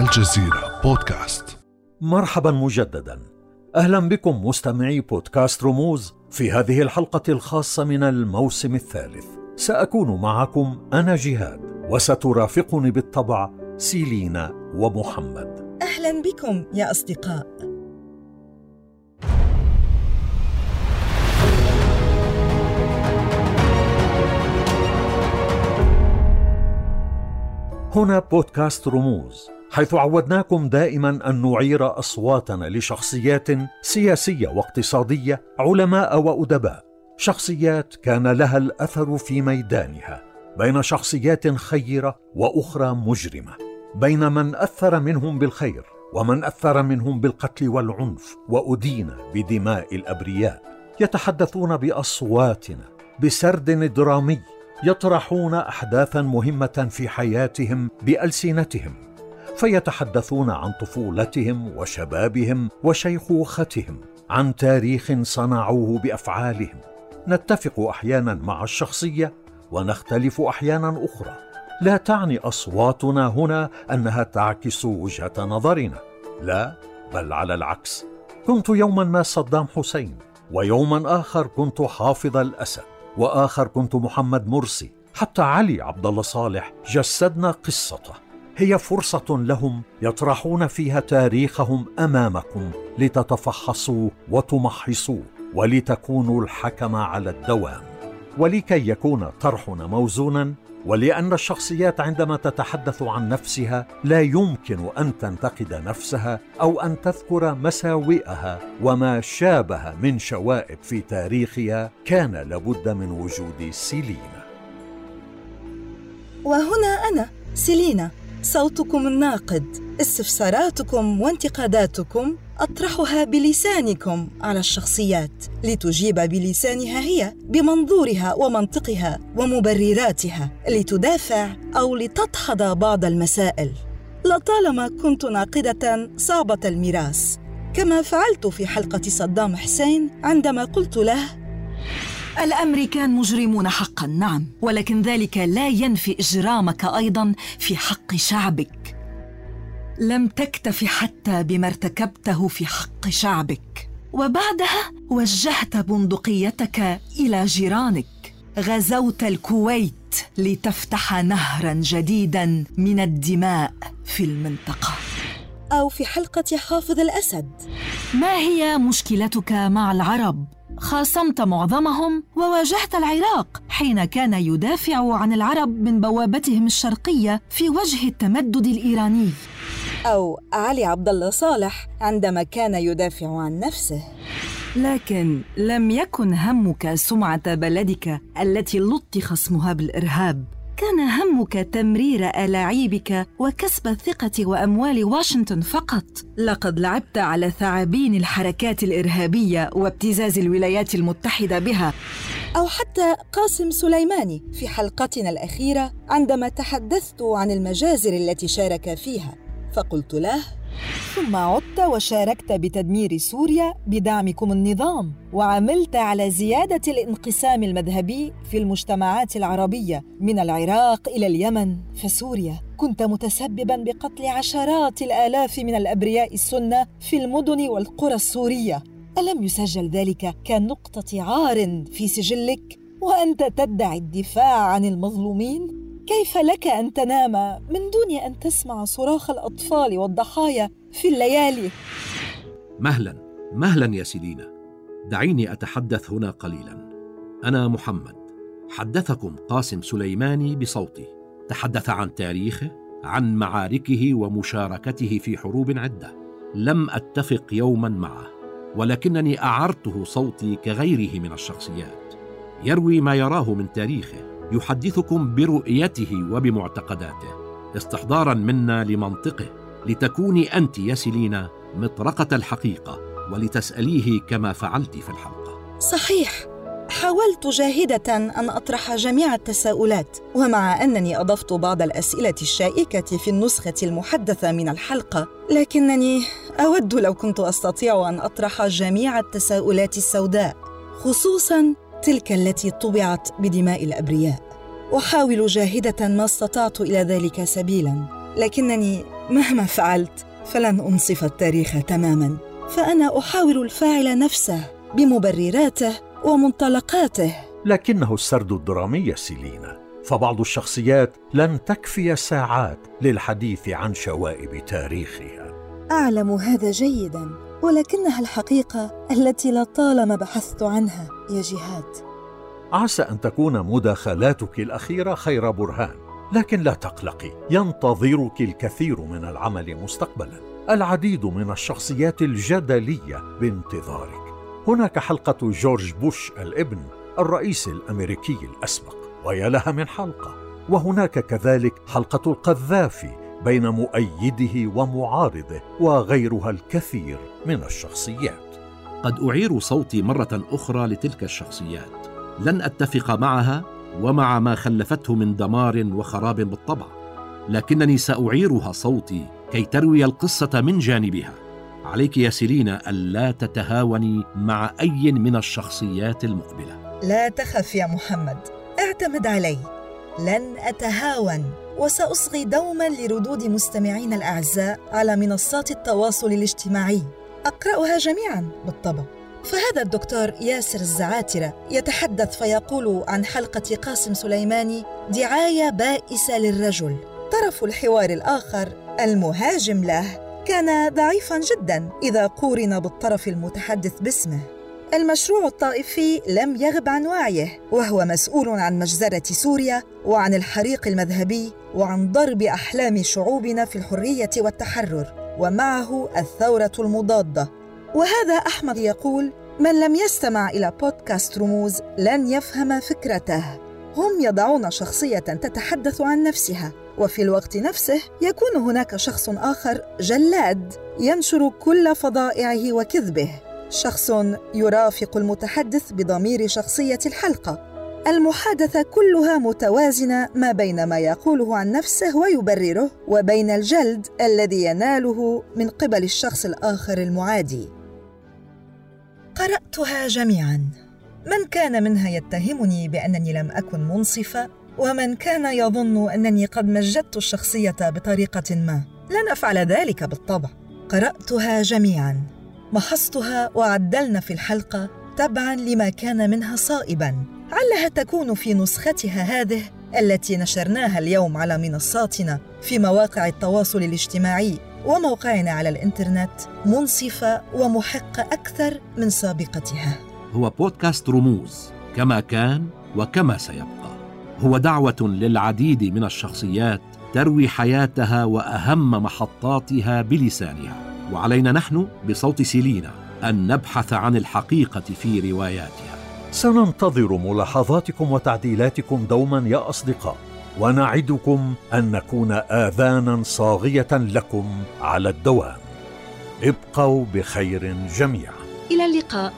الجزيرة بودكاست. مرحبا مجددا. أهلا بكم مستمعي بودكاست رموز في هذه الحلقة الخاصة من الموسم الثالث. سأكون معكم أنا جهاد وسترافقني بالطبع سيلينا ومحمد. أهلا بكم يا أصدقاء. هنا بودكاست رموز. حيث عودناكم دائما أن نعير أصواتنا لشخصيات سياسية واقتصادية علماء وأدباء. شخصيات كان لها الأثر في ميدانها بين شخصيات خيرة وأخرى مجرمة. بين من أثر منهم بالخير ومن أثر منهم بالقتل والعنف وأدين بدماء الأبرياء. يتحدثون بأصواتنا بسرد درامي يطرحون احداثا مهمة في حياتهم بألسنتهم. فيتحدثون عن طفولتهم وشبابهم وشيخوختهم عن تاريخ صنعوه بأفعالهم. نتفق أحيانا مع الشخصية ونختلف أحيانا أخرى. لا تعني أصواتنا هنا أنها تعكس وجهة نظرنا. لا بل على العكس. كنت يوما ما صدام حسين ويوما آخر كنت حافظ الأسد وآخر كنت محمد مرسي حتى علي عبد الله صالح جسدنا قصته. هي فرصة لهم يطرحون فيها تاريخهم أمامكم لتتفحصوا وتمحصوه ولتكونوا الحكم على الدوام. ولكي يكون طرحنا موزونا ولأن الشخصيات عندما تتحدث عن نفسها لا يمكن أن تنتقد نفسها أو أن تذكر مساوئها وما شابه من شوائب في تاريخها كان لابد من وجود سيلينا. وهنا أنا سيلينا. صوتكم الناقد استفساراتكم وانتقاداتكم أطرحها بلسانكم على الشخصيات لتجيب بلسانها هي بمنظورها ومنطقها ومبرراتها لتدافع أو لتدحض بعض المسائل. لطالما كنت ناقدة صعبه الميراث. كما فعلت في حلقة صدام حسين عندما قلت له الأمريكان مجرمون حقا نعم. ولكن ذلك لا ينفي إجرامك أيضا في حق شعبك. لم تكتف حتى بما ارتكبته في حق شعبك. وبعدها وجهت بندقيتك إلى جيرانك. غزوت الكويت لتفتح نهرا جديدا من الدماء في المنطقة. أو في حلقة حافظ الأسد. ما هي مشكلتك مع العرب؟ خاصمت معظمهم وواجهت العراق حين كان يدافع عن العرب من بوابتهم الشرقية في وجه التمدد الإيراني. أو علي عبد الله صالح عندما كان يدافع عن نفسه. لكن لم يكن همك سمعة بلدك التي لطخ اسمها بالإرهاب. كان همك تمرير ألاعيبك وكسب ثقه وأموال واشنطن فقط. لقد لعبت على ثعابين الحركات الإرهابية وابتزاز الولايات المتحدة بها. أو حتى قاسم سليماني في حلقتنا الأخيرة عندما تحدثت عن المجازر التي شارك فيها. فقلت له ثم عدت وشاركت بتدمير سوريا بدعمكم النظام وعملت على زيادة الانقسام المذهبي في المجتمعات العربية من العراق إلى اليمن فسوريا. كنت متسببا بقتل عشرات الآلاف من الأبرياء السنة في المدن والقرى السورية. ألم يسجل ذلك كنقطة عار في سجلك؟ وأنت تدعي الدفاع عن المظلومين؟ كيف لك أن تنام؟ من دون أن تسمع صراخ الأطفال والضحايا في الليالي. مهلا مهلا يا سيلينا. دعيني أتحدث هنا قليلا. أنا محمد. حدثكم قاسم سليماني بصوتي. تحدث عن تاريخه عن معاركه ومشاركته في حروب عدة. لم أتفق يوما معه ولكنني أعرته صوتي كغيره من الشخصيات. يروي ما يراه من تاريخه. يحدثكم برؤيته وبمعتقداته استحضارا منا لمنطقه لتكوني أنت يا سيلينا مطرقة الحقيقة ولتسأليه كما فعلت في الحلقة. صحيح. حاولت جاهدة أن أطرح جميع التساؤلات ومع أنني أضفت بعض الأسئلة الشائكة في النسخة المحدثة من الحلقة لكنني أود لو كنت أستطيع أن أطرح جميع التساؤلات السوداء خصوصا تلك التي طبعت بدماء الأبرياء. أحاول جاهدة ما استطعت إلى ذلك سبيلا لكنني مهما فعلت فلن أنصف التاريخ تماما. فأنا احاور الفاعل نفسه بمبرراته ومنطلقاته. لكنه السرد الدرامي سيلينا. فبعض الشخصيات لن تكفي ساعات للحديث عن شوائب تاريخها. أعلم هذا جيدا. ولكنها الحقيقة التي لطالما بحثت عنها يا جهاد. عسى أن تكون مداخلاتك الأخيرة خير برهان لكن لا تقلقي ينتظرك الكثير من العمل مستقبلا. العديد من الشخصيات الجدلية بانتظارك. هناك حلقة جورج بوش الابن الرئيس الأمريكي الأسبق ويا لها من حلقة. وهناك كذلك حلقة القذافي بين مؤيده ومعارضه وغيرها الكثير من الشخصيات. قد أعير صوتي مرة أخرى لتلك الشخصيات. لن أتفق معها ومع ما خلفته من دمار وخراب بالطبع. لكنني سأعيرها صوتي كي تروي القصة من جانبها. عليك يا سيلينا الا تتهاوني مع أي من الشخصيات المقبلة. لا تخف يا محمد. اعتمد علي. لن أتهاون. وسأصغي دوما لردود مستمعين الأعزاء على منصات التواصل الاجتماعي. أقرأها جميعا بالطبع. فهذا الدكتور ياسر الزعاترة يتحدث فيقول عن حلقة قاسم سليماني دعاية بائسة للرجل. طرف الحوار الآخر المهاجم له كان ضعيفا جدا إذا قورن بالطرف المتحدث باسمه. المشروع الطائفي لم يغب عن وعيه وهو مسؤول عن مجزرة سوريا وعن الحريق المذهبي وعن ضرب أحلام شعوبنا في الحرية والتحرر ومعه الثورة المضادة. وهذا أحمد يقول من لم يستمع إلى بودكاست رموز لن يفهم فكرته. هم يضعون شخصية تتحدث عن نفسها وفي الوقت نفسه يكون هناك شخص آخر جلاد ينشر كل فضائعه وكذبه. شخص يرافق المتحدث بضمير شخصية الحلقة. المحادثة كلها متوازنة ما بين ما يقوله عن نفسه ويبرره وبين الجلد الذي يناله من قبل الشخص الآخر المعادي. قرأتها جميعا. من كان منها يتهمني بأنني لم أكن منصفة ومن كان يظن أنني قد مجدت الشخصية بطريقة ما. لن أفعل ذلك بالطبع. قرأتها جميعا. محصتها وعدلنا في الحلقة تبعا لما كان منها صائبا علها تكون في نسختها هذه التي نشرناها اليوم على منصاتنا في مواقع التواصل الاجتماعي وموقعنا على الإنترنت منصفة ومحقه أكثر من سابقتها. هو بودكاست رموز كما كان وكما سيبقى. هو دعوة للعديد من الشخصيات تروي حياتها وأهم محطاتها بلسانها، وعلينا نحن بصوت سيلينا أن نبحث عن الحقيقة في رواياتها. سننتظر ملاحظاتكم وتعديلاتكم دوما يا أصدقاء. ونعدكم أن نكون اذانا صاغية لكم على الدوام ابقوا بخير جميعا إلى اللقاء